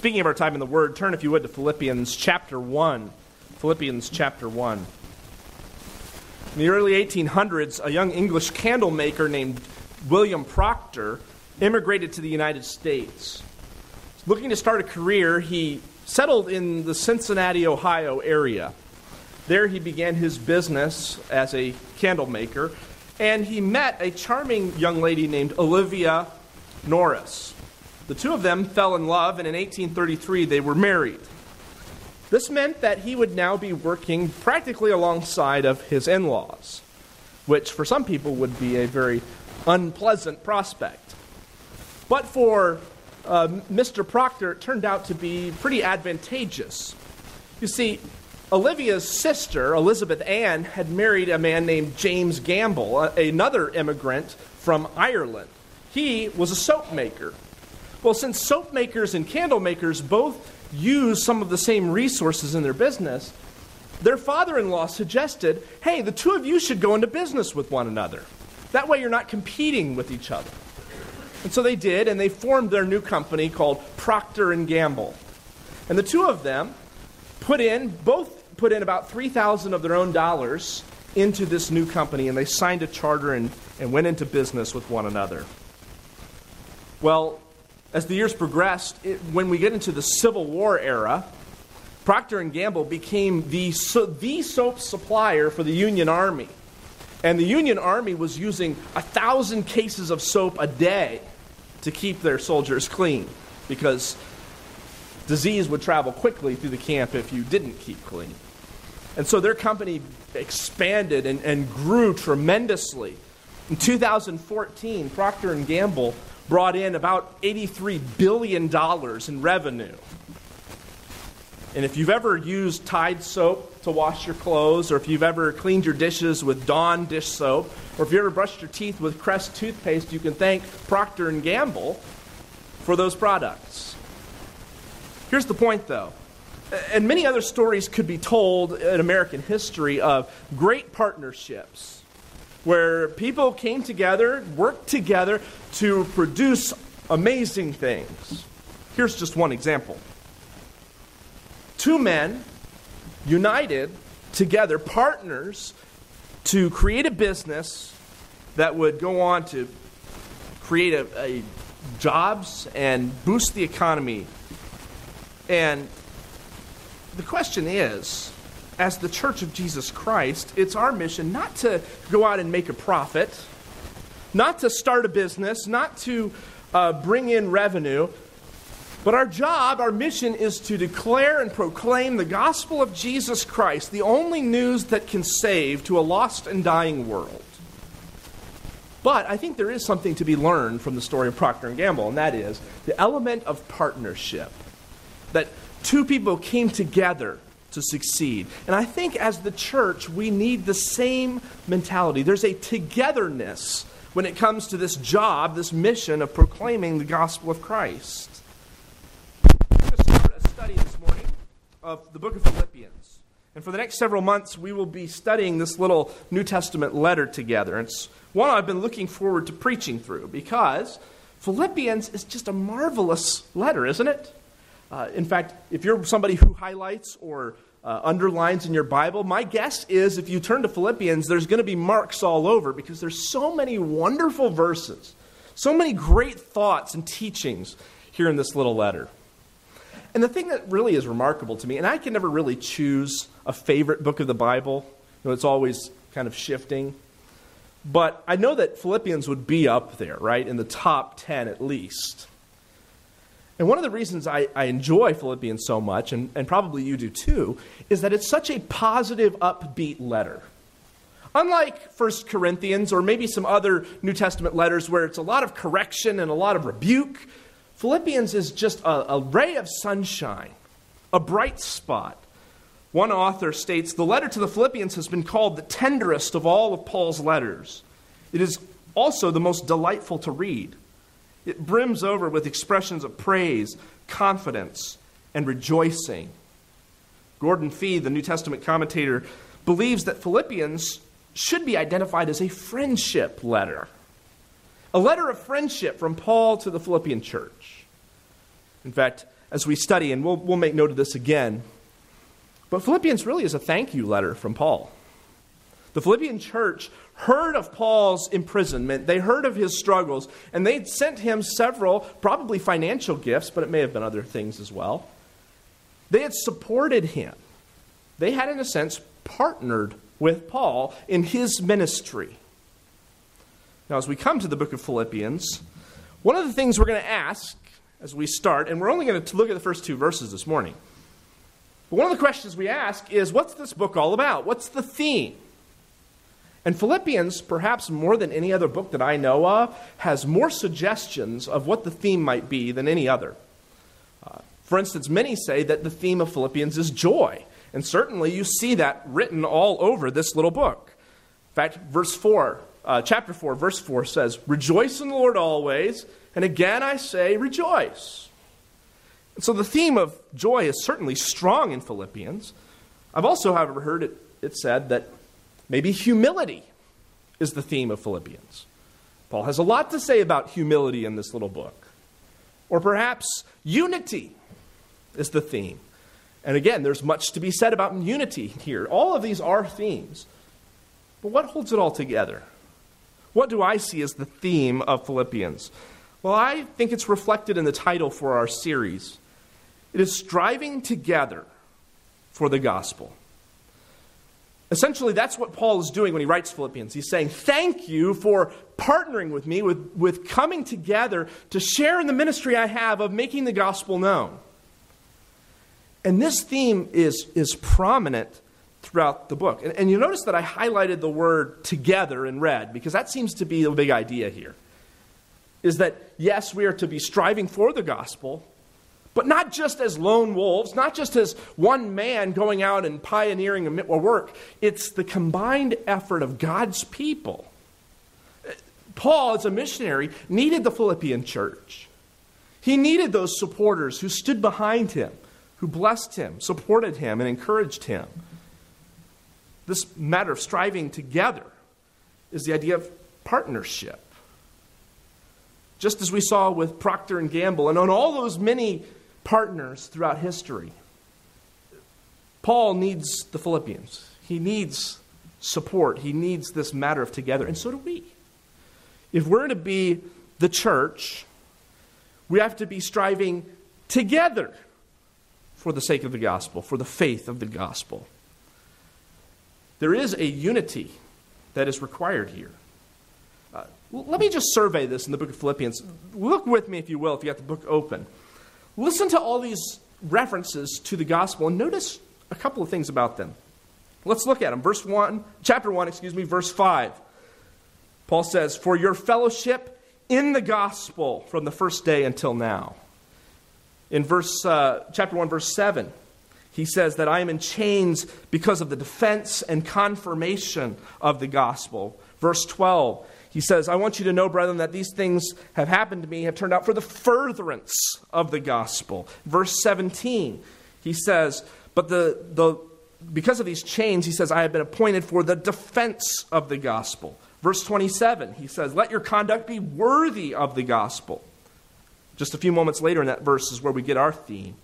speaking of our time in the Word, turn, if you would, to Philippians chapter 1. Philippians chapter 1. In the early 1800s, a young English candle maker named William Procter immigrated to the United States. Looking to start a career, he settled in the Cincinnati, Ohio area. There, he began his business as a candle maker, and he met a charming young lady named Olivia Norris. The two of them fell in love, and in 1833 they were married. This meant that he would now be working practically alongside of his in laws, which for some people would be a very unpleasant prospect. But for uh, Mr. Procter, it turned out to be pretty advantageous. You see, Olivia's sister, Elizabeth Ann, had married a man named James Gamble, another immigrant from Ireland. He was a soap maker. Well, since soap makers and candle makers both use some of the same resources in their business, their father in law suggested hey, the two of you should go into business with one another. That way you're not competing with each other. And so they did, and they formed their new company called Procter and Gamble. And the two of them put in, both put in about 3,000 of their own dollars into this new company, and they signed a charter and, and went into business with one another. Well, as the years progressed, it, when we get into the Civil War era, Procter and Gamble became the, so, the soap supplier for the Union Army. And the Union Army was using a thousand cases of soap a day to keep their soldiers clean because disease would travel quickly through the camp if you didn't keep clean. And so their company expanded and, and grew tremendously. In 2014, Procter and Gamble brought in about $83 billion in revenue. And if you've ever used Tide soap to wash your clothes, or if you've ever cleaned your dishes with Dawn dish soap, or if you ever brushed your teeth with Crest toothpaste, you can thank Procter and Gamble for those products. Here's the point though. And many other stories could be told in American history of great partnerships where people came together, worked together to produce amazing things. Here's just one example two men united together, partners, to create a business that would go on to create a, a jobs and boost the economy. And the question is as the Church of Jesus Christ, it's our mission not to go out and make a profit, not to start a business, not to uh, bring in revenue, but our job, our mission is to declare and proclaim the gospel of Jesus Christ, the only news that can save to a lost and dying world. But I think there is something to be learned from the story of Procter and Gamble, and that is the element of partnership. That two people came together to succeed. And I think as the church, we need the same mentality. There's a togetherness when it comes to this job, this mission of proclaiming the gospel of Christ. We're going to start a study this morning of the book of Philippians. And for the next several months, we will be studying this little New Testament letter together. It's one I've been looking forward to preaching through because Philippians is just a marvelous letter, isn't it? Uh, in fact, if you're somebody who highlights or uh, underlines in your Bible, my guess is if you turn to Philippians, there's going to be marks all over because there's so many wonderful verses, so many great thoughts and teachings here in this little letter. And the thing that really is remarkable to me, and I can never really choose a favorite book of the Bible, you know, it's always kind of shifting. But I know that Philippians would be up there, right, in the top 10 at least. And one of the reasons I, I enjoy Philippians so much, and, and probably you do too, is that it's such a positive, upbeat letter. Unlike 1 Corinthians or maybe some other New Testament letters where it's a lot of correction and a lot of rebuke, Philippians is just a, a ray of sunshine, a bright spot. One author states the letter to the Philippians has been called the tenderest of all of Paul's letters. It is also the most delightful to read. It brims over with expressions of praise, confidence, and rejoicing. Gordon Fee, the New Testament commentator, believes that Philippians should be identified as a friendship letter. A letter of friendship from Paul to the Philippian church. In fact, as we study, and we'll, we'll make note of this again, but Philippians really is a thank you letter from Paul. The Philippian church heard of Paul's imprisonment, they heard of his struggles, and they'd sent him several, probably financial gifts, but it may have been other things as well. They had supported him. They had, in a sense, partnered with Paul in his ministry. Now, as we come to the book of Philippians, one of the things we're going to ask as we start, and we're only going to look at the first two verses this morning. But one of the questions we ask is what's this book all about? What's the theme? And Philippians, perhaps more than any other book that I know of, has more suggestions of what the theme might be than any other. Uh, for instance, many say that the theme of Philippians is joy. And certainly you see that written all over this little book. In fact, verse 4, uh, chapter 4, verse 4 says, Rejoice in the Lord always, and again I say, rejoice. And so the theme of joy is certainly strong in Philippians. I've also, however, heard it, it said that maybe humility is the theme of Philippians. Paul has a lot to say about humility in this little book. Or perhaps unity is the theme. And again, there's much to be said about unity here. All of these are themes. But what holds it all together? What do I see as the theme of Philippians? Well, I think it's reflected in the title for our series. It is striving together for the gospel. Essentially, that's what Paul is doing when he writes Philippians. He's saying, Thank you for partnering with me, with, with coming together to share in the ministry I have of making the gospel known. And this theme is, is prominent throughout the book. And, and you notice that I highlighted the word together in red because that seems to be the big idea here. Is that, yes, we are to be striving for the gospel, but not just as lone wolves, not just as one man going out and pioneering a work. It's the combined effort of God's people. Paul, as a missionary, needed the Philippian church. He needed those supporters who stood behind him who blessed him, supported him, and encouraged him. This matter of striving together is the idea of partnership. Just as we saw with Procter and Gamble and on all those many partners throughout history, Paul needs the Philippians. He needs support. He needs this matter of together, and so do we. If we're to be the church, we have to be striving together for the sake of the gospel, for the faith of the gospel. There is a unity that is required here. Uh, let me just survey this in the book of Philippians. Look with me, if you will, if you got the book open. Listen to all these references to the gospel and notice a couple of things about them. Let's look at them. Verse 1, chapter 1, excuse me, verse 5. Paul says, For your fellowship in the gospel from the first day until now. In verse, uh, chapter 1, verse 7, he says that I am in chains because of the defense and confirmation of the gospel. Verse 12, he says, I want you to know, brethren, that these things have happened to me, have turned out for the furtherance of the gospel. Verse 17, he says, But the, the, because of these chains, he says, I have been appointed for the defense of the gospel. Verse 27, he says, Let your conduct be worthy of the gospel. Just a few moments later in that verse is where we get our theme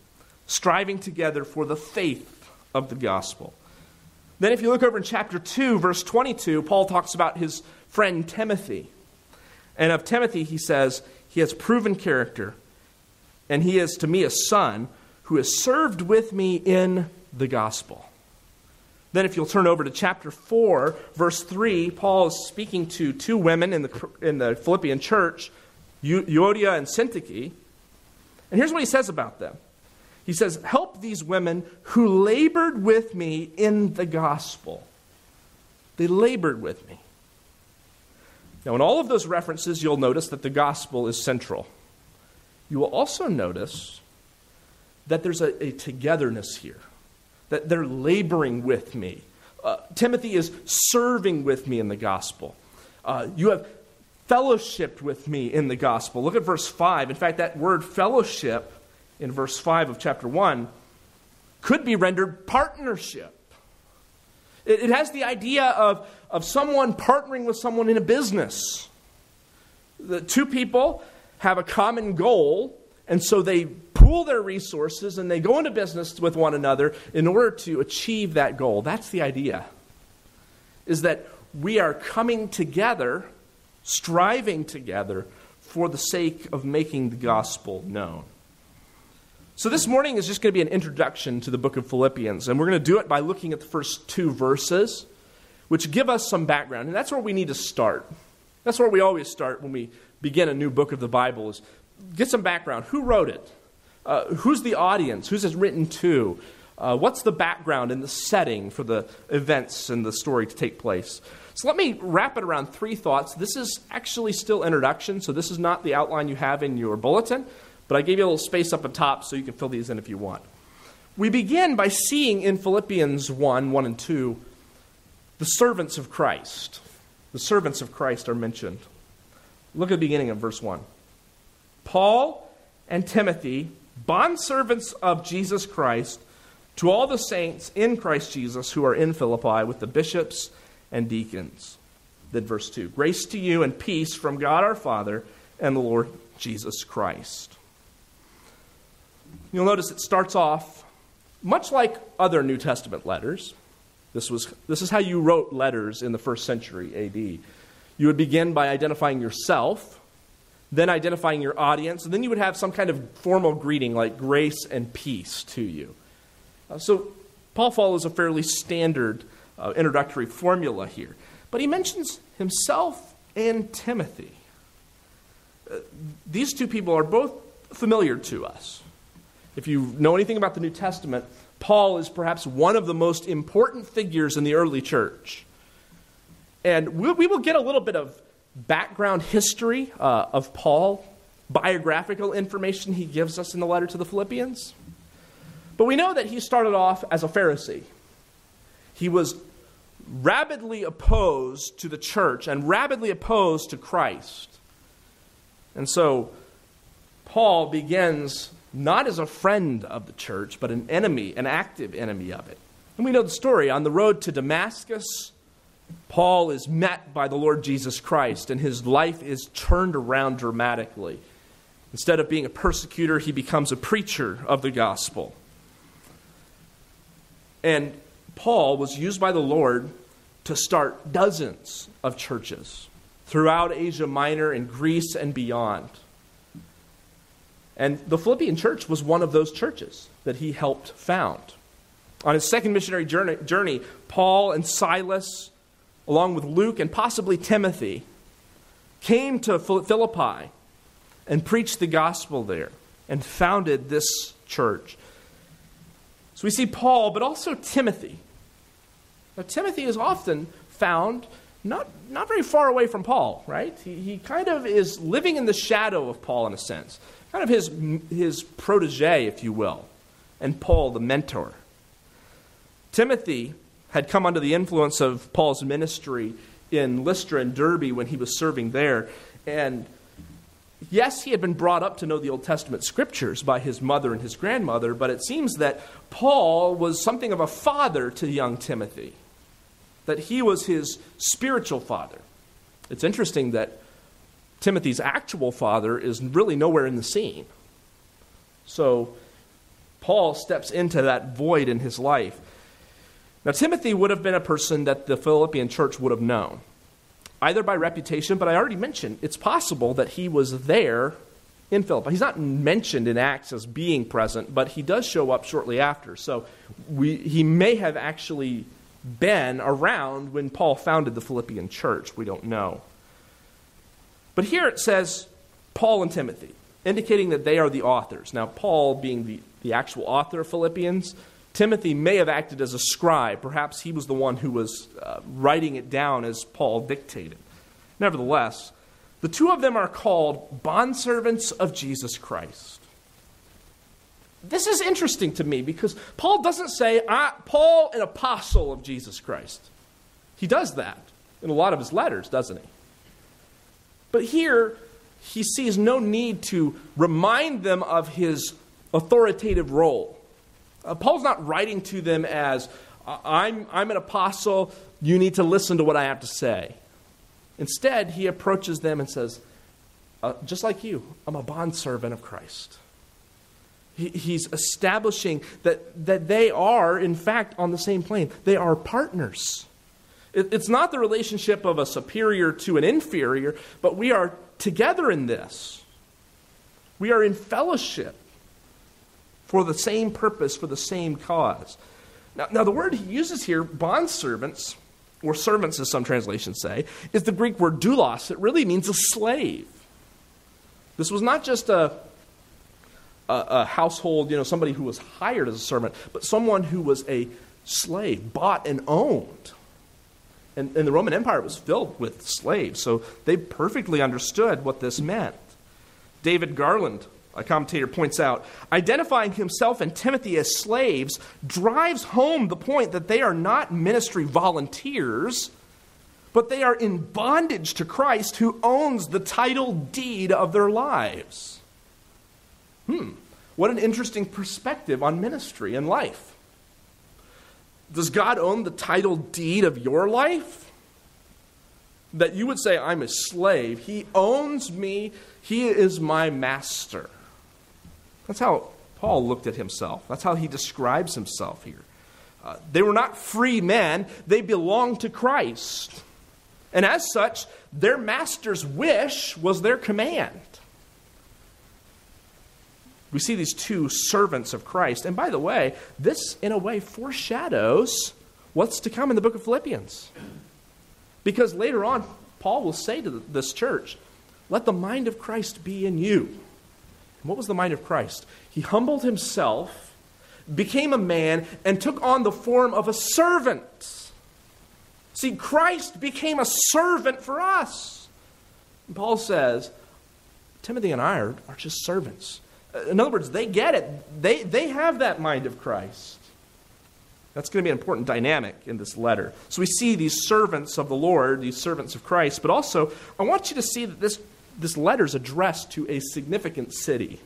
striving together for the faith of the gospel. Then, if you look over in chapter 2, verse 22, Paul talks about his friend Timothy. And of Timothy, he says, He has proven character, and he is to me a son who has served with me in the gospel. Then, if you'll turn over to chapter 4, verse 3, Paul is speaking to two women in the, in the Philippian church Euodia and Syntyche. And here's what he says about them. He says, Help these women who labored with me in the gospel. They labored with me. Now, in all of those references, you'll notice that the gospel is central. You will also notice that there's a, a togetherness here, that they're laboring with me. Uh, Timothy is serving with me in the gospel. Uh, you have fellowshipped with me in the gospel. Look at verse 5. In fact, that word fellowship in verse 5 of chapter 1 could be rendered partnership. It, it has the idea of, of someone partnering with someone in a business. The two people have a common goal, and so they pool their resources and they go into business with one another in order to achieve that goal. That's the idea. Is that we are coming together, striving together for the sake of making the gospel known. So, this morning is just going to be an introduction to the book of Philippians, and we're going to do it by looking at the first two verses, which give us some background. And that's where we need to start. That's where we always start when we begin a new book of the Bible, is get some background. Who wrote it? Uh, who's the audience? Who's it written to? Uh, what's the background and the setting for the events and the story to take place? So let me wrap it around three thoughts. This is actually still introduction, so this is not the outline you have in your bulletin, but I gave you a little space up at top so you can fill these in if you want. We begin by seeing in Philippians 1 1 and 2 the servants of Christ. The servants of Christ are mentioned. Look at the beginning of verse 1. Paul and Timothy, bondservants of Jesus Christ, to all the saints in Christ Jesus who are in Philippi with the bishops and deacons. Then, verse 2 Grace to you and peace from God our Father and the Lord Jesus Christ. You'll notice it starts off much like other New Testament letters. This, was, this is how you wrote letters in the first century AD. You would begin by identifying yourself, then identifying your audience, and then you would have some kind of formal greeting like grace and peace to you. Uh, so Paul follows a fairly standard uh, introductory formula here. But he mentions himself and Timothy. Uh, these two people are both familiar to us. If you know anything about the New Testament, Paul is perhaps one of the most important figures in the early church. And we will get a little bit of background history uh, of Paul, biographical information he gives us in the letter to the Philippians. But we know that he started off as a Pharisee. He was rabidly opposed to the church and rabidly opposed to Christ. And so Paul begins not as a friend of the church, but an enemy, an active enemy of it. And we know the story. On the road to Damascus, Paul is met by the Lord Jesus Christ, and his life is turned around dramatically. Instead of being a persecutor, he becomes a preacher of the gospel. And Paul was used by the Lord to start dozens of churches throughout Asia Minor and Greece and beyond. And the Philippian church was one of those churches that he helped found. On his second missionary journey, journey, Paul and Silas, along with Luke and possibly Timothy, came to Philippi and preached the gospel there and founded this church. So we see Paul, but also Timothy. Now, Timothy is often found not, not very far away from Paul, right? He, he kind of is living in the shadow of Paul in a sense, kind of his, his protege, if you will, and Paul, the mentor. Timothy had come under the influence of Paul's ministry in Lystra and Derbe when he was serving there, and yes, he had been brought up to know the Old Testament scriptures by his mother and his grandmother, but it seems that Paul was something of a father to young Timothy, that he was his spiritual father. It's interesting that Timothy's actual father is really nowhere in the scene. So Paul steps into that void in his life. Now, Timothy would have been a person that the Philippian church would have known either by reputation, but I already mentioned it's possible that he was there in Philippi. He's not mentioned in Acts as being present, but he does show up shortly after. So we, he may have actually been around when Paul founded the Philippian church. We don't know. But here it says Paul and Timothy, indicating that they are the authors. Now, Paul being the, the actual author of Philippians, Timothy may have acted as a scribe. Perhaps he was the one who was uh, writing it down as Paul dictated. Nevertheless, the two of them are called bondservants of Jesus Christ. This is interesting to me because Paul doesn't say, Paul, an apostle of Jesus Christ. He does that in a lot of his letters, doesn't he? But here, he sees no need to remind them of his authoritative role. Uh, Paul's not writing to them as, I'm, I'm an apostle, you need to listen to what I have to say. Instead, he approaches them and says, uh, just like you, I'm a bondservant of Christ. he's establishing that, that they are, in fact, on the same plane. They are partners. It, it's not the relationship of a superior to an inferior, but we are together in this. We are in fellowship for the same purpose, for the same cause. Now, now the word he uses here, bondservants, or servants as some translations say, is the Greek word doulos. It really means a slave. This was not just a, a, a, household, you know, somebody who was hired as a servant, but someone who was a slave, bought and owned. And, and the Roman Empire was filled with slaves, so they perfectly understood what this meant. David Garland, a commentator, points out identifying himself and Timothy as slaves drives home the point that they are not ministry volunteers but they are in bondage to Christ who owns the title deed of their lives. Hmm, what an interesting perspective on ministry and life. Does God own the title deed of your life? That you would say, I'm a slave. He owns me, He is my master. That's how Paul looked at himself. That's how he describes himself here. Uh, they were not free men, they belonged to Christ. And as such, their master's wish was their command. We see these two servants of Christ. And by the way, this, in a way, foreshadows what's to come in the book of Philippians. Because later on, Paul will say to this church, Let the mind of Christ be in you. And what was the mind of Christ? He humbled himself, became a man, and took on the form of a servant See, Christ became a servant for us. And Paul says, Timothy and I are, are just servants. Uh, in other words, they get it. They, they have that mind of Christ. That's going to be an important dynamic in this letter. So we see these servants of the Lord, these servants of Christ, but also I want you to see that this, this letter is addressed to a significant city.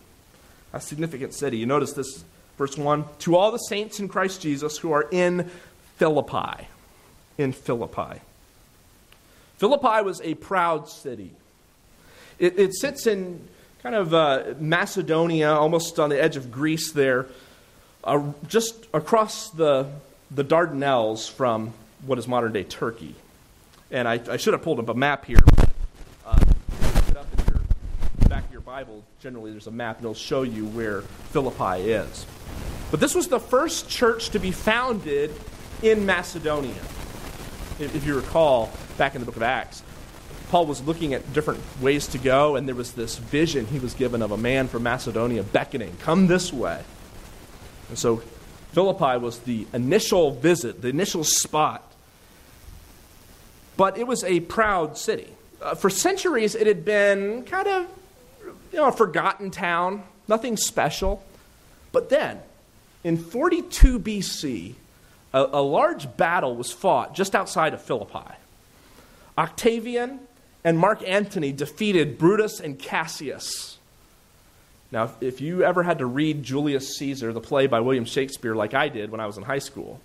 A significant city. You notice this, verse 1 To all the saints in Christ Jesus who are in Philippi in Philippi. Philippi was a proud city. It, it sits in kind of uh, Macedonia, almost on the edge of Greece there, uh, just across the, the Dardanelles from what is modern day Turkey. And I, I, should have pulled up a map here. Uh, up in your back of your Bible, generally there's a map and it'll show you where Philippi is. But this was the first church to be founded in Macedonia if you recall back in the book of Acts, Paul was looking at different ways to go, and there was this vision he was given of a man from Macedonia beckoning, Come this way. And so Philippi was the initial visit, the initial spot. But it was a proud city. Uh, for centuries, it had been kind of you know, a forgotten town, nothing special. But then, in 42 BC, a, a large battle was fought just outside of Philippi. Octavian and Mark Antony defeated Brutus and Cassius. Now, if you ever had to read Julius Caesar, the play by William Shakespeare, like I did when I was in high school,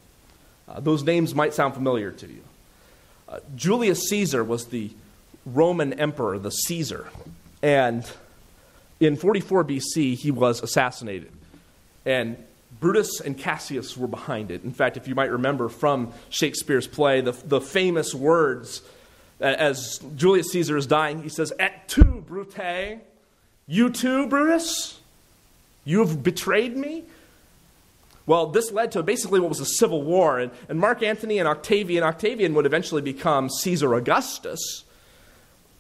uh, those names might sound familiar to you. Uh, Julius Caesar was the Roman emperor, the Caesar. And in 44 BC, he was assassinated. And Brutus and Cassius were behind it. In fact, if you might remember from Shakespeare's play, the, the famous words as Julius Caesar is dying, he says, Et tu, Brute? You too, Brutus? You have betrayed me? Well, this led to basically what was a civil war, and, and Mark Antony and Octavian. Octavian would eventually become Caesar Augustus.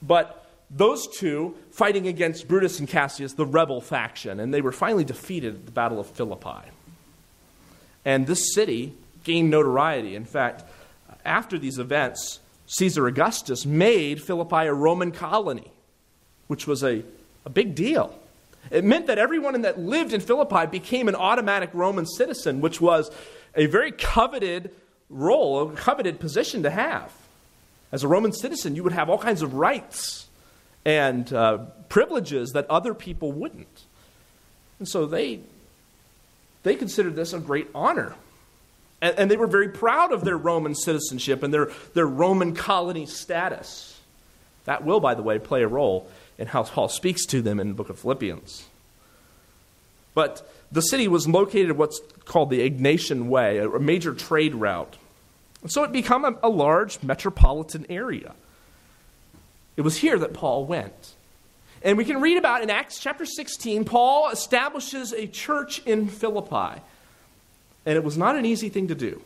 But those two fighting against Brutus and Cassius, the rebel faction, and they were finally defeated at the Battle of Philippi. And this city gained notoriety. In fact, after these events, Caesar Augustus made Philippi a Roman colony, which was a, a big deal. It meant that everyone that lived in Philippi became an automatic Roman citizen, which was a very coveted role, a coveted position to have. As a Roman citizen, you would have all kinds of rights and uh, privileges that other people wouldn't. And so they they considered this a great honor. And, and they were very proud of their Roman citizenship and their, their Roman colony status. That will, by the way, play a role in how Paul speaks to them in the book of Philippians. But the city was located at what's called the Egnatian Way, a major trade route. And so it became a, a large metropolitan area. It was here that Paul went. And we can read about in Acts chapter 16, Paul establishes a church in Philippi. And it was not an easy thing to do.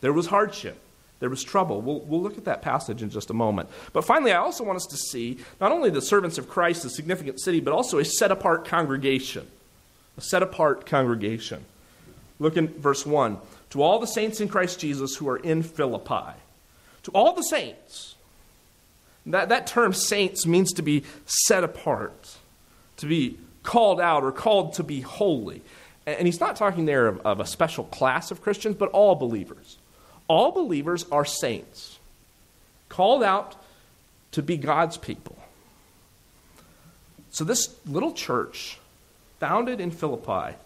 There was hardship, there was trouble. We'll, we'll look at that passage in just a moment. But finally, I also want us to see not only the servants of Christ, a significant city, but also a set apart congregation. A set apart congregation. Look in verse 1. To all the saints in Christ Jesus who are in Philippi. To all the saints. That, that term saints means to be set apart, to be called out or called to be holy. And he's not talking there of, of a special class of Christians, but all believers. All believers are saints, called out to be God's people. So, this little church, founded in Philippi,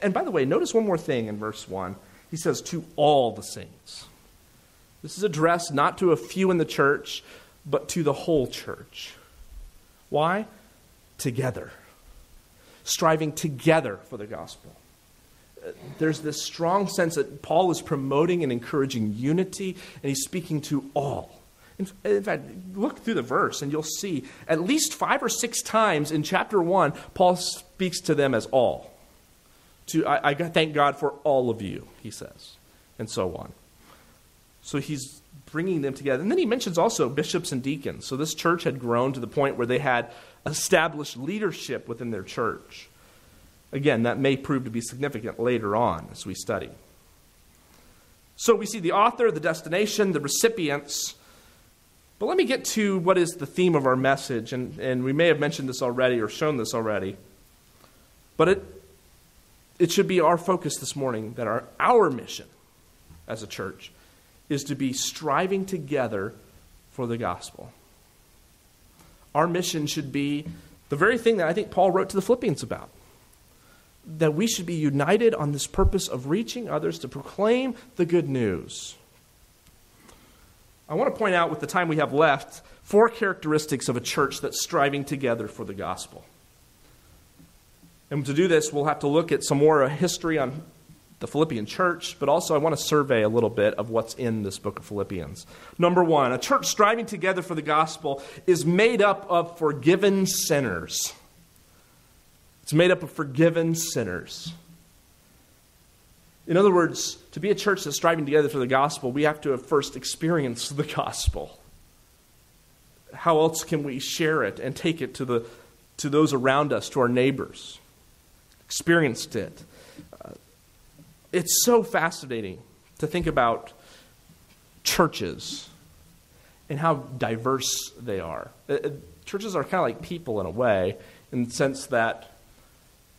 and by the way, notice one more thing in verse 1. He says, to all the saints. This is addressed not to a few in the church, but to the whole church. Why? Together. Striving together for the gospel. There's this strong sense that Paul is promoting and encouraging unity, and he's speaking to all. In, fact, look through the verse and you'll see at least five or six times in chapter 1, Paul speaks to them as all. To, I, I thank God for all of you, he says, and so on. So he's bringing them together. And then he mentions also bishops and deacons. So this church had grown to the point where they had established leadership within their church. Again, that may prove to be significant later on as we study. So we see the author, the destination, the recipients. But let me get to what is the theme of our message. And, and we may have mentioned this already or shown this already. But it, it should be our focus this morning that our, our mission as a church is to be striving together for the gospel. Our mission should be the very thing that I think Paul wrote to the Philippians about that we should be united on this purpose of reaching others to proclaim the good news. I want to point out, with the time we have left, four characteristics of a church that's striving together for the gospel. And to do this, we'll have to look at some more history on the Philippian church, but also I want to survey a little bit of what's in this book of Philippians. Number one, a church striving together for the gospel is made up of forgiven sinners. It's made up of forgiven sinners. In other words, to be a church that's striving together for the gospel, we have to have first experienced the gospel. How else can we share it and take it to, the, to those around us, to our neighbors? Experienced it it's so fascinating to think about churches and how diverse they are. Uh, uh, churches are kind of like people in a way, in the sense that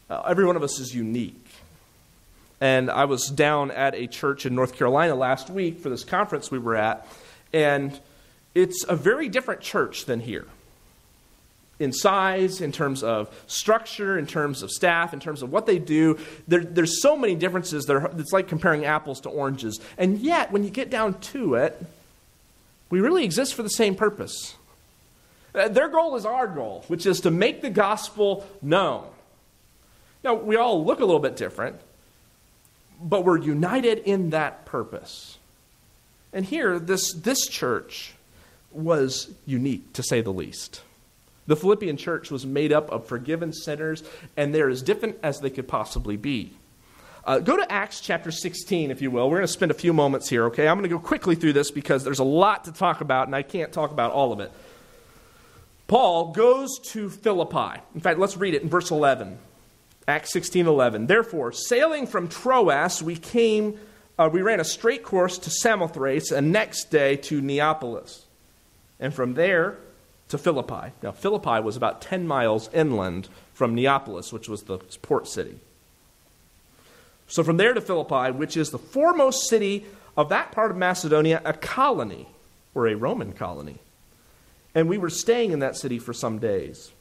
uh, every one of us is unique. And I was down at a church in North Carolina last week for this conference we were at, and it's a very different church than here in size, in terms of structure, in terms of staff, in terms of what they do. There, there's so many differences. It's like comparing apples to oranges. And yet, when you get down to it, we really exist for the same purpose. Uh, their goal is our goal, which is to make the gospel known. Now, we all look a little bit different, but we're united in that purpose. And here, this, this church was unique, to say the least. The Philippian church was made up of forgiven sinners, and they're as different as they could possibly be. Uh, go to Acts chapter 16, if you will. We're going to spend a few moments here, okay? I'm going to go quickly through this because there's a lot to talk about, and I can't talk about all of it. Paul goes to Philippi. In fact, let's read it in verse 11. Acts 16 11. Therefore, sailing from Troas, we came, uh, we ran a straight course to Samothrace, and next day to Neapolis. And from there, to Philippi. Now, Philippi was about 10 miles inland from Neapolis, which was the port city. So, from there to Philippi, which is the foremost city of that part of Macedonia, a colony, or a Roman colony. And we were staying in that city for some days.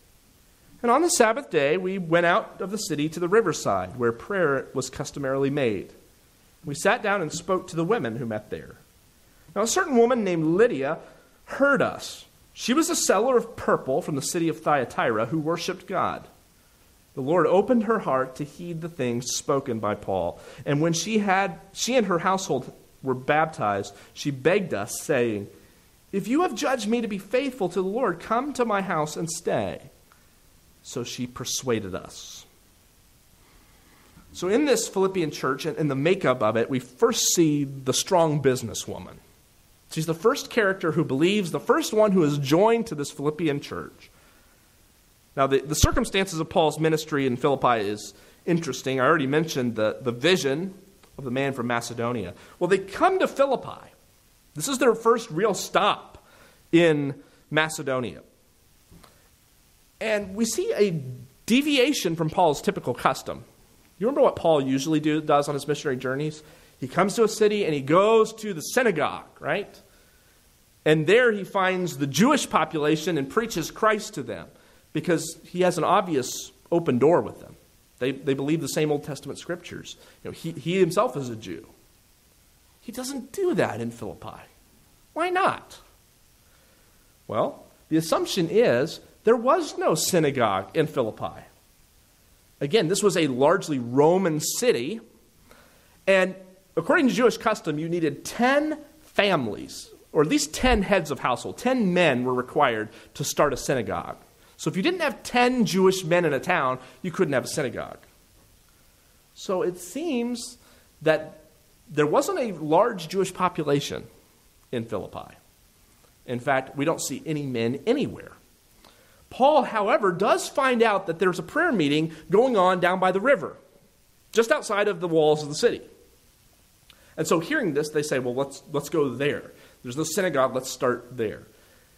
And on the Sabbath day, we went out of the city to the riverside, where prayer was customarily made. We sat down and spoke to the women who met there. Now, a certain woman named Lydia heard us she was a seller of purple from the city of Thyatira who worshiped God. The Lord opened her heart to heed the things spoken by Paul. And when she had she and her household were baptized, she begged us, saying, If you have judged me to be faithful to the Lord, come to my house and stay. So she persuaded us. So, in this Philippian church and in the makeup of it, we first see the strong businesswoman. She's the first character who believes, the first one who is joined to this Philippian church. Now, the, the circumstances of Paul's ministry in Philippi is interesting. I already mentioned the, the vision of the man from Macedonia. Well, they come to Philippi. This is their first real stop in Macedonia. And we see a deviation from Paul's typical custom. You remember what Paul usually do, does on his missionary journeys? He comes to a city and he goes to the synagogue, right? And there he finds the Jewish population and preaches Christ to them because he has an obvious open door with them. They, they believe the same Old Testament scriptures. You know, he, he himself is a Jew. He doesn't do that in Philippi. Why not? Well, the assumption is there was no synagogue in Philippi. Again, this was a largely Roman city, and according to Jewish custom, you needed 10 families, or at least 10 heads of household. 10 men were required to start a synagogue. So if you didn't have 10 Jewish men in a town, you couldn't have a synagogue. So it seems that there wasn't a large Jewish population in Philippi. In fact, we don't see any men anywhere. Paul, however, does find out that there's a prayer meeting going on down by the river, just outside of the walls of the city. And so, hearing this, they say, Well, let's, let's go there. There's no synagogue, let's start there.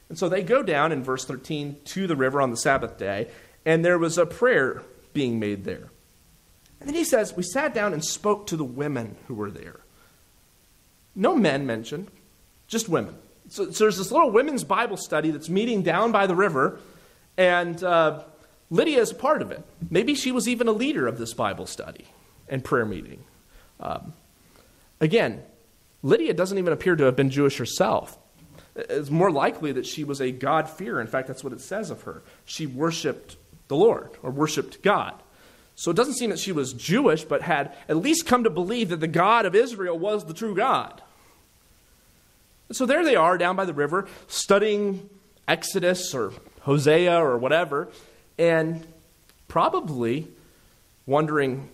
And so they go down in verse 13 to the river on the Sabbath day, and there was a prayer being made there. And then he says, We sat down and spoke to the women who were there. No men mentioned, just women. So, so there's this little women's Bible study that's meeting down by the river and uh, Lydia is part of it. Maybe she was even a leader of this Bible study and prayer meeting. Um, again, Lydia doesn't even appear to have been Jewish herself. It's more likely that she was a God-fearer. In fact, that's what it says of her. She worshiped the Lord or worshiped God. So it doesn't seem that she was Jewish, but had at least come to believe that the God of Israel was the true God. So there they are down by the river, studying Exodus or Hosea or whatever, and probably wondering,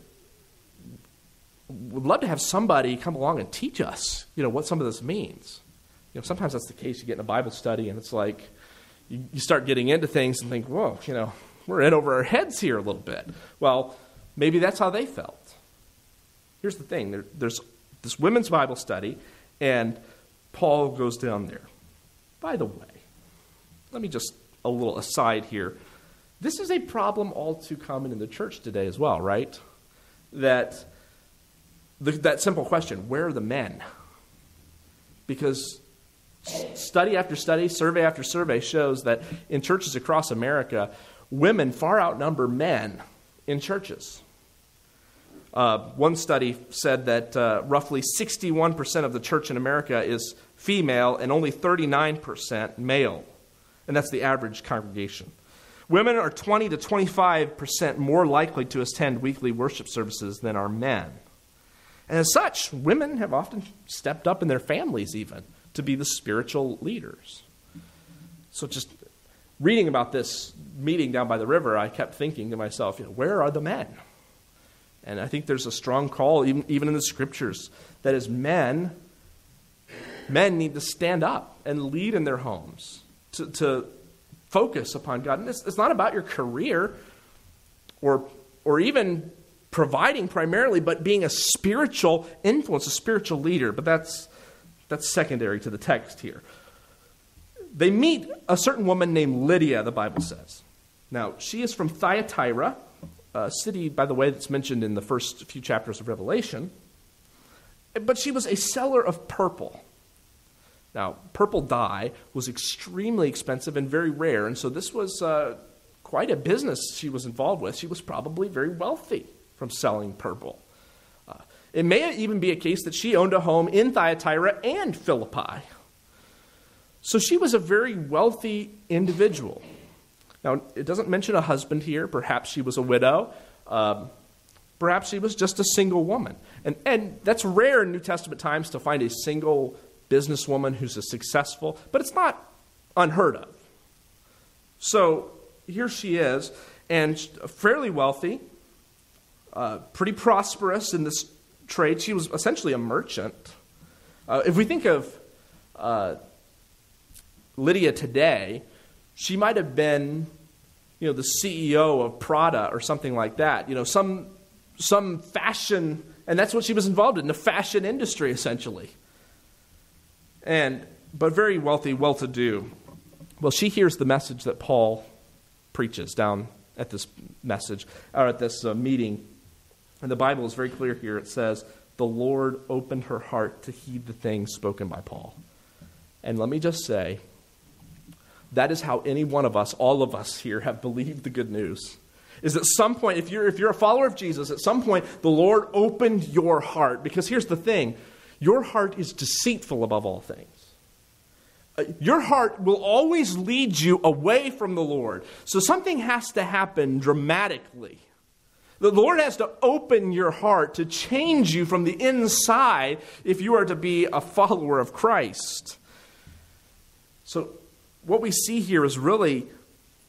would love to have somebody come along and teach us, you know, what some of this means. You know, sometimes that's the case. You get in a Bible study and it's like you, you start getting into things and think, whoa, you know, we're in over our heads here a little bit. Well, maybe that's how they felt. Here's the thing there, there's this women's Bible study, and Paul goes down there. By the way, let me just a little aside here. This is a problem all too common in the church today as well, right? That the, that simple question, where are the men? Because study after study, survey after survey shows that in churches across America, women far outnumber men in churches. Uh, one study said that uh, roughly 61% of the church in America is female and only 39% male and that's the average congregation. Women are 20 to 25% more likely to attend weekly worship services than are men. And as such, women have often stepped up in their families, even, to be the spiritual leaders. So, just reading about this meeting down by the river, I kept thinking to myself, you know, where are the men? And I think there's a strong call, even, even in the scriptures, that as men, men need to stand up and lead in their homes to, to focus upon God. And it's, it's not about your career or, or even providing primarily, but being a spiritual influence, a spiritual leader. But that's, that's secondary to the text here. They meet a certain woman named Lydia, the Bible says. Now, she is from Thyatira, a city, by the way, that's mentioned in the first few chapters of Revelation. But she was a seller of purple. Now, purple dye was extremely expensive and very rare, and so this was uh, quite a business she was involved with. She was probably very wealthy from selling purple. Uh, it may even be a case that she owned a home in Thyatira and Philippi. So she was a very wealthy individual. Now, it doesn't mention a husband here. Perhaps she was a widow. Um, perhaps she was just a single woman. And, and that's rare in New Testament times to find a single businesswoman who's a successful, but it's not unheard of. So here she is, and fairly wealthy, uh, pretty prosperous in this trade. She was essentially a merchant. Uh, if we think of uh, Lydia today, she might have been, you know, the CEO of Prada or something like that. You know, some some fashion, and that's what she was involved in, the fashion industry essentially. And but very wealthy, well-to-do. Well, she hears the message that Paul preaches down at this message or at this uh, meeting, and the Bible is very clear here. It says, "The Lord opened her heart to heed the things spoken by Paul." And let me just say, that is how any one of us, all of us here, have believed the good news. Is at some point, if you're, if you're a follower of Jesus, at some point the Lord opened your heart. Because here's the thing your heart is deceitful above all things. Uh, your heart will always lead you away from the Lord. So something has to happen dramatically. The Lord has to open your heart to change you from the inside if you are to be a follower of Christ. So what we see here is really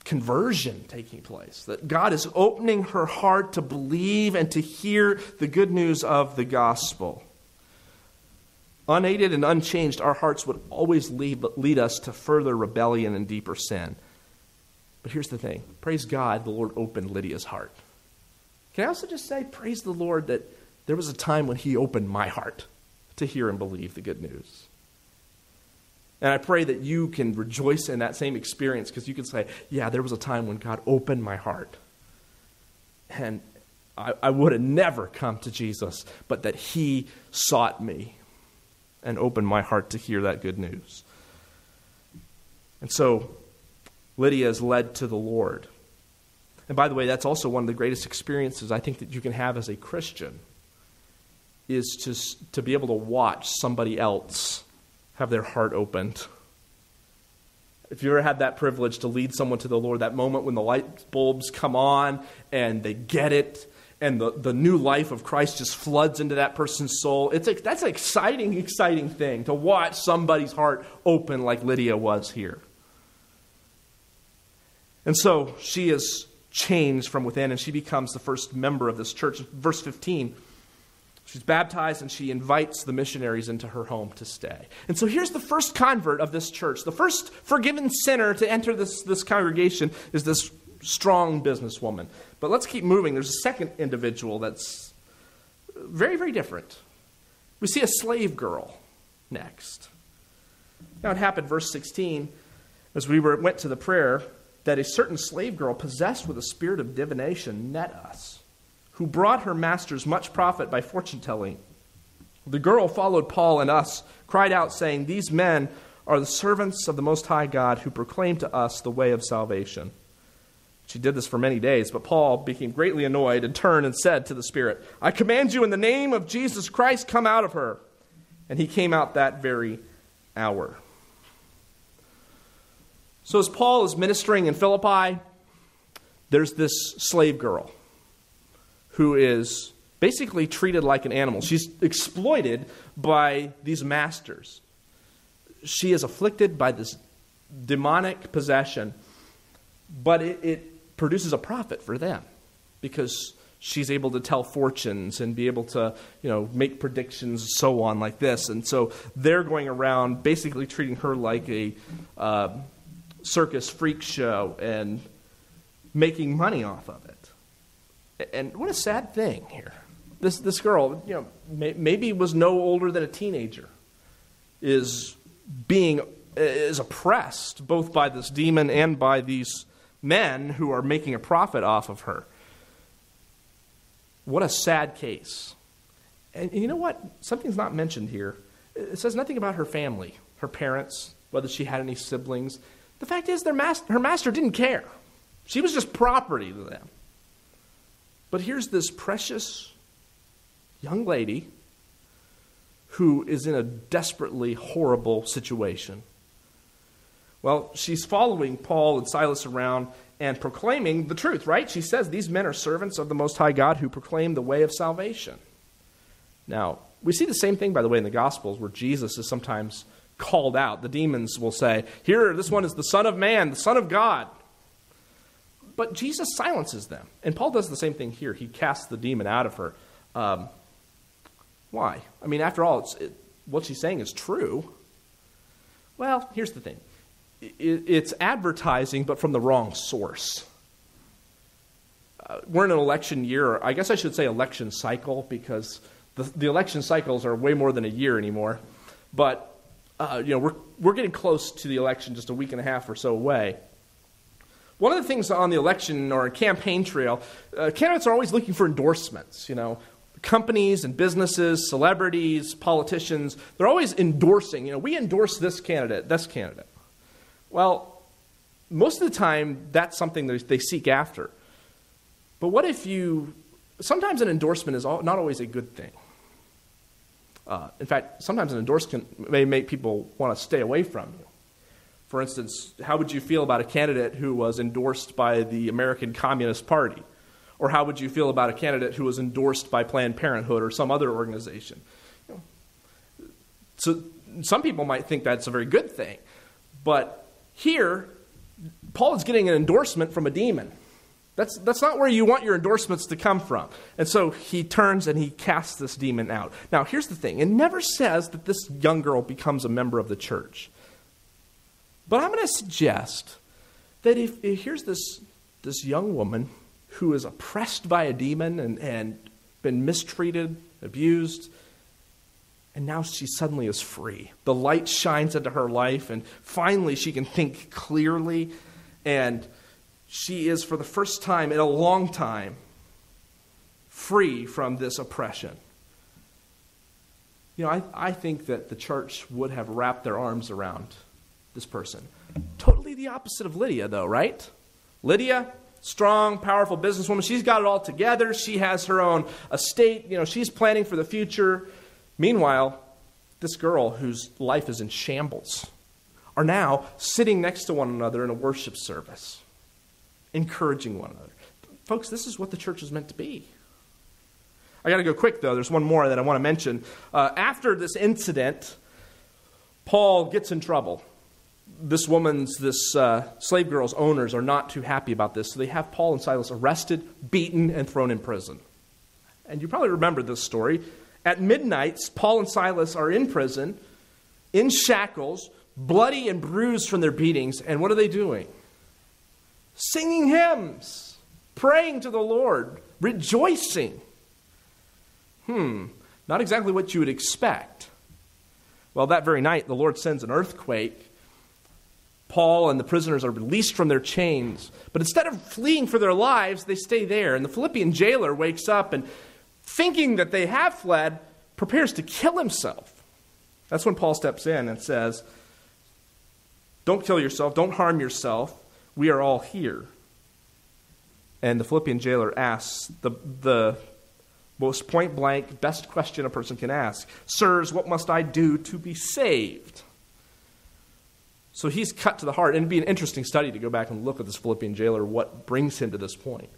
conversion taking place. That God is opening her heart to believe and to hear the good news of the gospel. Unaided and unchanged, our hearts would always lead, lead us to further rebellion and deeper sin. But here's the thing praise God, the Lord opened Lydia's heart. Can I also just say, praise the Lord that there was a time when He opened my heart to hear and believe the good news. And I pray that you can rejoice in that same experience because you can say, yeah, there was a time when God opened my heart. And I, I would have never come to Jesus, but that He sought me and opened my heart to hear that good news. And so Lydia is led to the Lord. And by the way, that's also one of the greatest experiences I think that you can have as a Christian is to, to be able to watch somebody else have their heart opened. If you ever had that privilege to lead someone to the Lord, that moment when the light bulbs come on and they get it, and the, the new life of Christ just floods into that person's soul, it's a, that's an exciting, exciting thing to watch somebody's heart open like Lydia was here. And so she is changed from within, and she becomes the first member of this church. Verse 15 She's baptized and she invites the missionaries into her home to stay. And so here's the first convert of this church. The first forgiven sinner to enter this, this congregation is this strong businesswoman. But let's keep moving. There's a second individual that's very, very different. We see a slave girl next. Now it happened, verse 16, as we were, went to the prayer, that a certain slave girl possessed with a spirit of divination met us who brought her masters much profit by fortune telling. The girl followed Paul and us, cried out, saying, These men are the servants of the Most High God who proclaim to us the way of salvation. She did this for many days, but Paul became greatly annoyed and turned and said to the Spirit, I command you in the name of Jesus Christ, come out of her. And he came out that very hour. So, as Paul is ministering in Philippi, there's this slave girl who is basically treated like an animal. She's exploited by these masters. She is afflicted by this demonic possession, but it, it produces a profit for them because she's able to tell fortunes and be able to, you know, make predictions and so on like this. And so they're going around basically treating her like a uh, circus freak show and making money off of it. And what a sad thing here. This, this girl, you know, may, maybe was no older than a teenager, is being is oppressed both by this demon and by these men who are making a profit off of her. What a sad case. And, and you know what? Something's not mentioned here. It says nothing about her family, her parents, whether she had any siblings. The fact is, their master, her master didn't care. She was just property to them. But here's this precious young lady who is in a desperately horrible situation. Well, she's following Paul and Silas around, and proclaiming the truth, right? She says these men are servants of the Most High God who proclaim the way of salvation. Now, we see the same thing, by the way, in the Gospels where Jesus is sometimes called out. The demons will say, Here, this one is the Son of Man, the Son of God. But Jesus silences them. And Paul does the same thing here. He casts the demon out of her. Um, why? I mean, after all, it, what she's saying is true. Well, here's the thing it, it's advertising, but from the wrong source. Uh, we're in an election year, I guess I should say election cycle, because the, the election cycles are way more than a year anymore. But uh, you know, we're, we're getting close to the election, just a week and a half or so away. One of the things on the election or campaign trail, uh, candidates are always looking for endorsements. You know, companies and businesses, celebrities, politicians, they're always endorsing. You know, we endorse this candidate, this candidate. Well, most of the time, that's something that they seek after. But what if you, sometimes an endorsement is not always a good thing. Uh, in fact, sometimes an endorsement may make people want to stay away from you. For instance, how would you feel about a candidate who was endorsed by the American Communist Party? Or how would you feel about a candidate who was endorsed by Planned Parenthood or some other organization? So some people might think that's a very good thing. But here, Paul is getting an endorsement from a demon. That's, that's not where you want your endorsements to come from. And so he turns and he casts this demon out. Now, here's the thing it never says that this young girl becomes a member of the church. But I'm going to suggest that if, if here's this, this young woman who is oppressed by a demon and, and been mistreated, abused, and now she suddenly is free. The light shines into her life, and finally she can think clearly and she is, for the first time in a long time, free from this oppression. You know, I, I think that the church would have wrapped their arms around this person. Totally the opposite of Lydia, though, right? Lydia, strong, powerful businesswoman. She's got it all together. She has her own estate. You know, she's planning for the future. Meanwhile, this girl whose life is in shambles are now sitting next to one another in a worship service encouraging one another. Folks, this is what the church is meant to be. I got to go quick, though. There's one more that I want to mention. Uh, after this incident, Paul gets in trouble. This woman's, this uh, slave girl's owners are not too happy about this, so they have Paul and Silas arrested, beaten, and thrown in prison. And you probably remember this story. At midnight, Paul and Silas are in prison, in shackles, bloody and bruised from their beatings, and what are they doing? Singing hymns, praying to the Lord, rejoicing. Hmm, not exactly what you would expect. Well, that very night, the Lord sends an earthquake. Paul and the prisoners are released from their chains. But instead of fleeing for their lives, they stay there. And the Philippian jailer wakes up and, thinking that they have fled, prepares to kill himself. That's when Paul steps in and says, Don't kill yourself, don't harm yourself. We are all here. And the Philippian jailer asks the, the most point blank, best question a person can ask Sirs, what must I do to be saved? So he's cut to the heart. And it'd be an interesting study to go back and look at this Philippian jailer, what brings him to this point.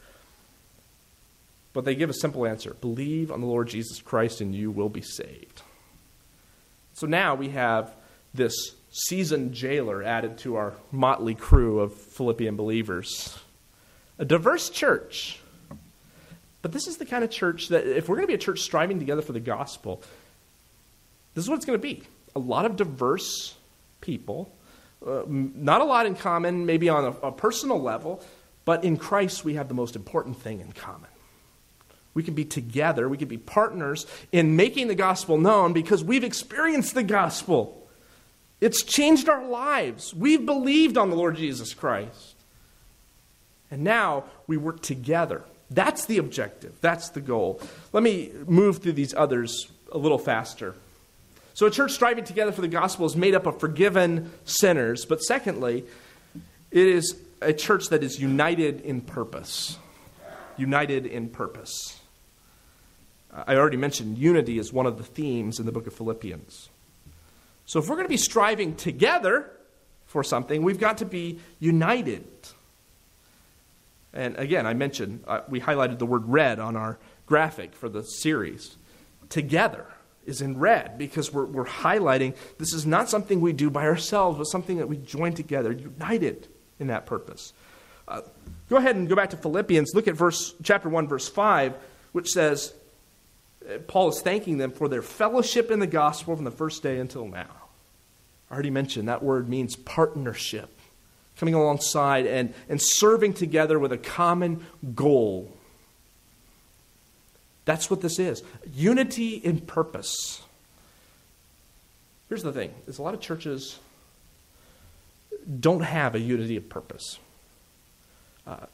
But they give a simple answer believe on the Lord Jesus Christ, and you will be saved. So now we have this seasoned jailer added to our motley crew of Philippian believers. A diverse church. But this is the kind of church that, if we're going to be a church striving together for the gospel, this is what it's going to be. A lot of diverse people, uh, not a lot in common, maybe on a, a personal level, but in Christ we have the most important thing in common. We can be together, we can be partners in making the gospel known because we've experienced the gospel. It's changed our lives. We've believed on the Lord Jesus Christ. And now we work together. That's the objective. That's the goal. Let me move through these others a little faster. So, a church striving together for the gospel is made up of forgiven sinners. But secondly, it is a church that is united in purpose. United in purpose. I already mentioned unity is one of the themes in the book of Philippians. So if we're going to be striving together for something, we've got to be united. And again, I mentioned, uh, we highlighted the word red on our graphic for the series. Together is in red because we're, we're highlighting this is not something we do by ourselves, but something that we join together, united in that purpose. Uh, go ahead and go back to Philippians. Look at verse, chapter 1, verse 5, which says, Paul is thanking them for their fellowship in the gospel from the first day until now. I already mentioned that word means partnership, coming alongside and, and serving together with a common goal. That's what this is unity in purpose. Here's the thing is a lot of churches don't have a unity of purpose. Uh,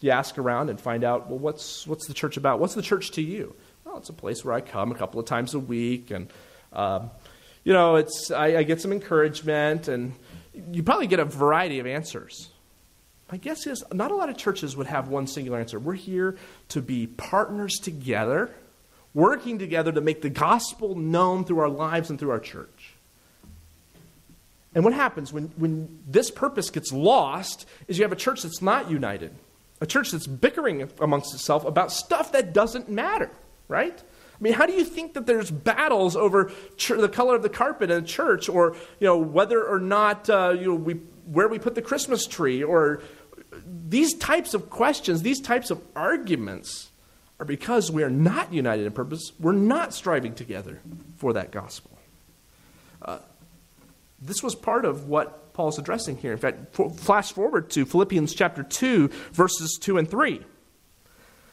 you ask around and find out, well, what's, what's the church about? What's the church to you? Well, it's a place where I come a couple of times a week, and um, you know, it's I, I get some encouragement, and you probably get a variety of answers. My guess is not a lot of churches would have one singular answer. We're here to be partners together, working together to make the gospel known through our lives and through our church. And what happens when, when this purpose gets lost is you have a church that's not united, a church that's bickering amongst itself about stuff that doesn't matter, right? I mean, how do you think that there's battles over ch- the color of the carpet in a church, or you know whether or not uh, you know we where we put the Christmas tree, or these types of questions, these types of arguments, are because we are not united in purpose. We're not striving together for that gospel. Uh, this was part of what Paul's addressing here. In fact, flash forward to Philippians chapter 2, verses 2 and 3.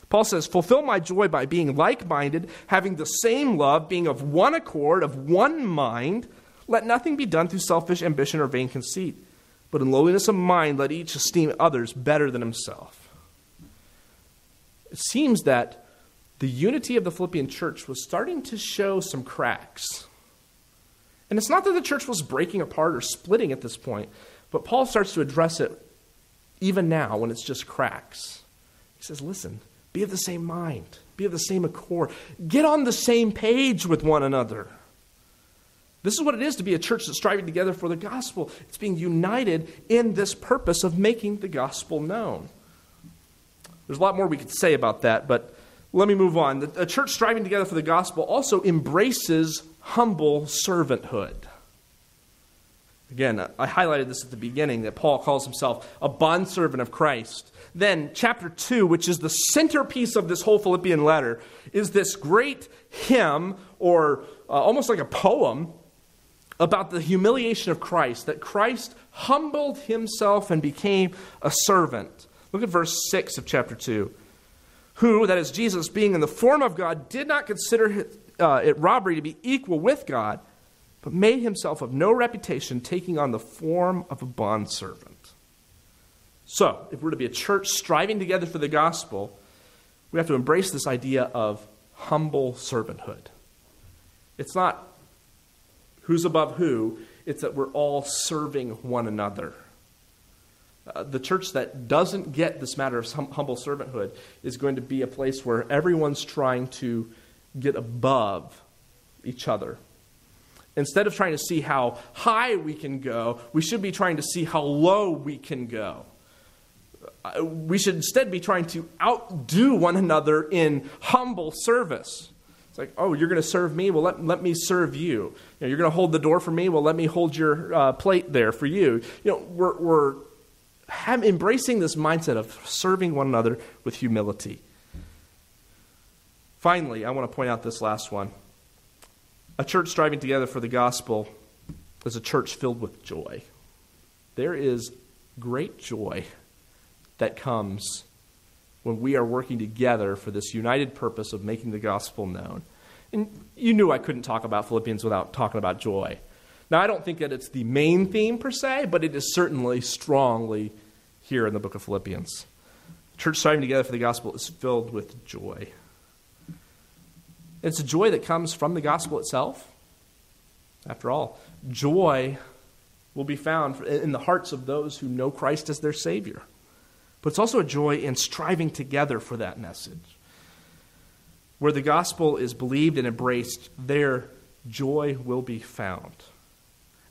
Paul says, Fulfill my joy by being like minded, having the same love, being of one accord, of one mind. Let nothing be done through selfish ambition or vain conceit, but in lowliness of mind, let each esteem others better than himself. It seems that the unity of the Philippian church was starting to show some cracks. And it's not that the church was breaking apart or splitting at this point, but Paul starts to address it even now when it's just cracks. He says, Listen, be of the same mind, be of the same accord, get on the same page with one another. This is what it is to be a church that's striving together for the gospel. It's being united in this purpose of making the gospel known. There's a lot more we could say about that, but let me move on. A church striving together for the gospel also embraces humble servanthood. Again, I highlighted this at the beginning that Paul calls himself a bondservant of Christ. Then, chapter 2, which is the centerpiece of this whole Philippian letter, is this great hymn, or uh, almost like a poem, about the humiliation of Christ, that Christ humbled himself and became a servant. Look at verse 6 of chapter 2. Who, that is Jesus, being in the form of God, did not consider uh, it robbery to be equal with God, but made himself of no reputation, taking on the form of a bondservant. So, if we're to be a church striving together for the gospel, we have to embrace this idea of humble servanthood. It's not who's above who, it's that we're all serving one another. Uh, the church that doesn't get this matter of hum- humble servanthood is going to be a place where everyone's trying to get above each other. Instead of trying to see how high we can go, we should be trying to see how low we can go. We should instead be trying to outdo one another in humble service. It's like, oh, you're going to serve me? Well, let, let me serve you. you know, you're going to hold the door for me? Well, let me hold your uh, plate there for you. You know, we're, we're have, embracing this mindset of serving one another with humility. Finally, I want to point out this last one. A church striving together for the gospel is a church filled with joy. There is great joy that comes when we are working together for this united purpose of making the gospel known. And you knew I couldn't talk about Philippians without talking about joy. Now, I don't think that it's the main theme per se, but it is certainly strongly here in the book of Philippians. Church striving together for the gospel is filled with joy. It's a joy that comes from the gospel itself. After all, joy will be found in the hearts of those who know Christ as their Savior. But it's also a joy in striving together for that message. Where the gospel is believed and embraced, there joy will be found.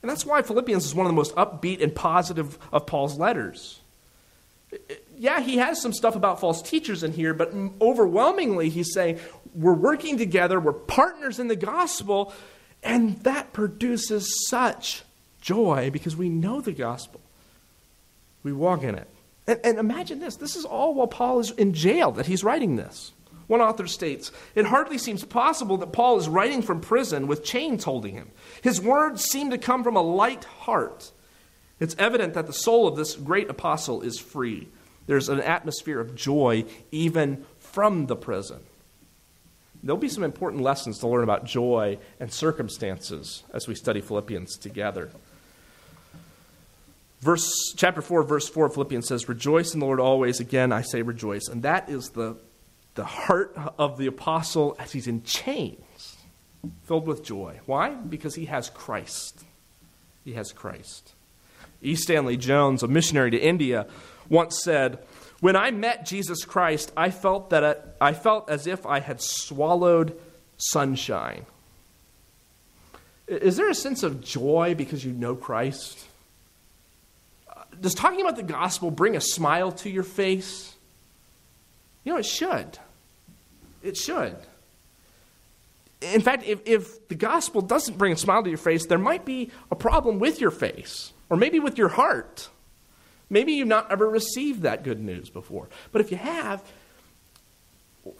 And that's why Philippians is one of the most upbeat and positive of Paul's letters. yeah, he has some stuff about false teachers in here, but overwhelmingly, he's saying we're working together, we're partners in the gospel, and that produces such joy because we know the gospel. We walk in it. And, and, imagine this this is all while Paul is in jail that he's writing this. One author states It hardly seems possible that Paul is writing from prison with chains holding him. His words seem to come from a light heart. It's evident that the soul of this great apostle is free. There's an atmosphere of joy even from the prison. There'll be some important lessons to learn about joy and circumstances as we study Philippians together. Verse, chapter 4, verse 4 of Philippians says, Rejoice in the Lord always. Again, I say rejoice. And that is the, the heart of the apostle as he's in chains, filled with joy. Why? Because he has Christ. He has Christ. E. Stanley Jones, a missionary to India, once said, When I met Jesus Christ, I felt, that uh, I felt as if I had swallowed sunshine. Is there a sense of joy because you know Christ? Uh, does talking about the gospel bring a smile to your face? You know, it should. It should. In fact, if, if the gospel doesn't bring a smile to your face, there might be a problem with your face, or maybe with your heart. Maybe you've not ever received that good news before. But if you have,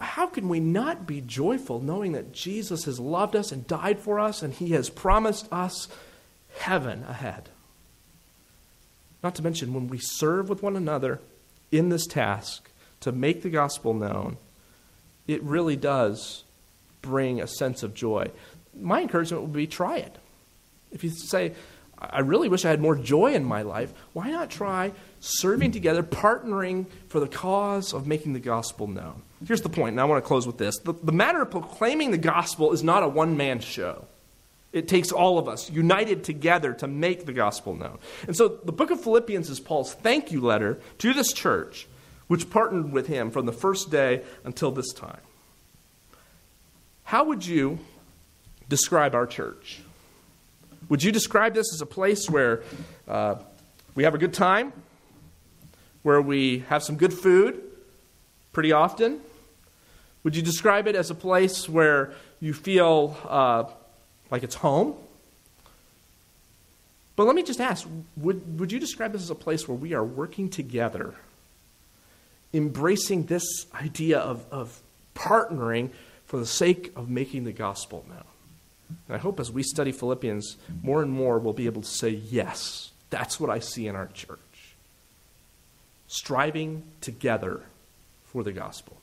how can we not be joyful knowing that Jesus has loved us and died for us and he has promised us heaven ahead? Not to mention, when we serve with one another in this task to make the gospel known, it really does bring a sense of joy. My encouragement would be try it. If you say, I really wish I had more joy in my life, why not try serving together, partnering for the cause of making the gospel known? Here's the point, and I want to close with this. The, the matter of proclaiming the gospel is not a one man show. It takes all of us united together to make the gospel known. And so the book of Philippians is Paul's thank you letter to this church, which partnered with him from the first day until this time. How would you describe our church? Would you describe this as a place where uh, we have a good time, where we have some good food pretty often? Would you describe it as a place where you feel uh, like it's home. But let me just ask would, would you describe this as a place where we are working together, embracing this idea of, of partnering for the sake of making the gospel known? And I hope as we study Philippians, more and more we'll be able to say, yes, that's what I see in our church. Striving together for the gospel.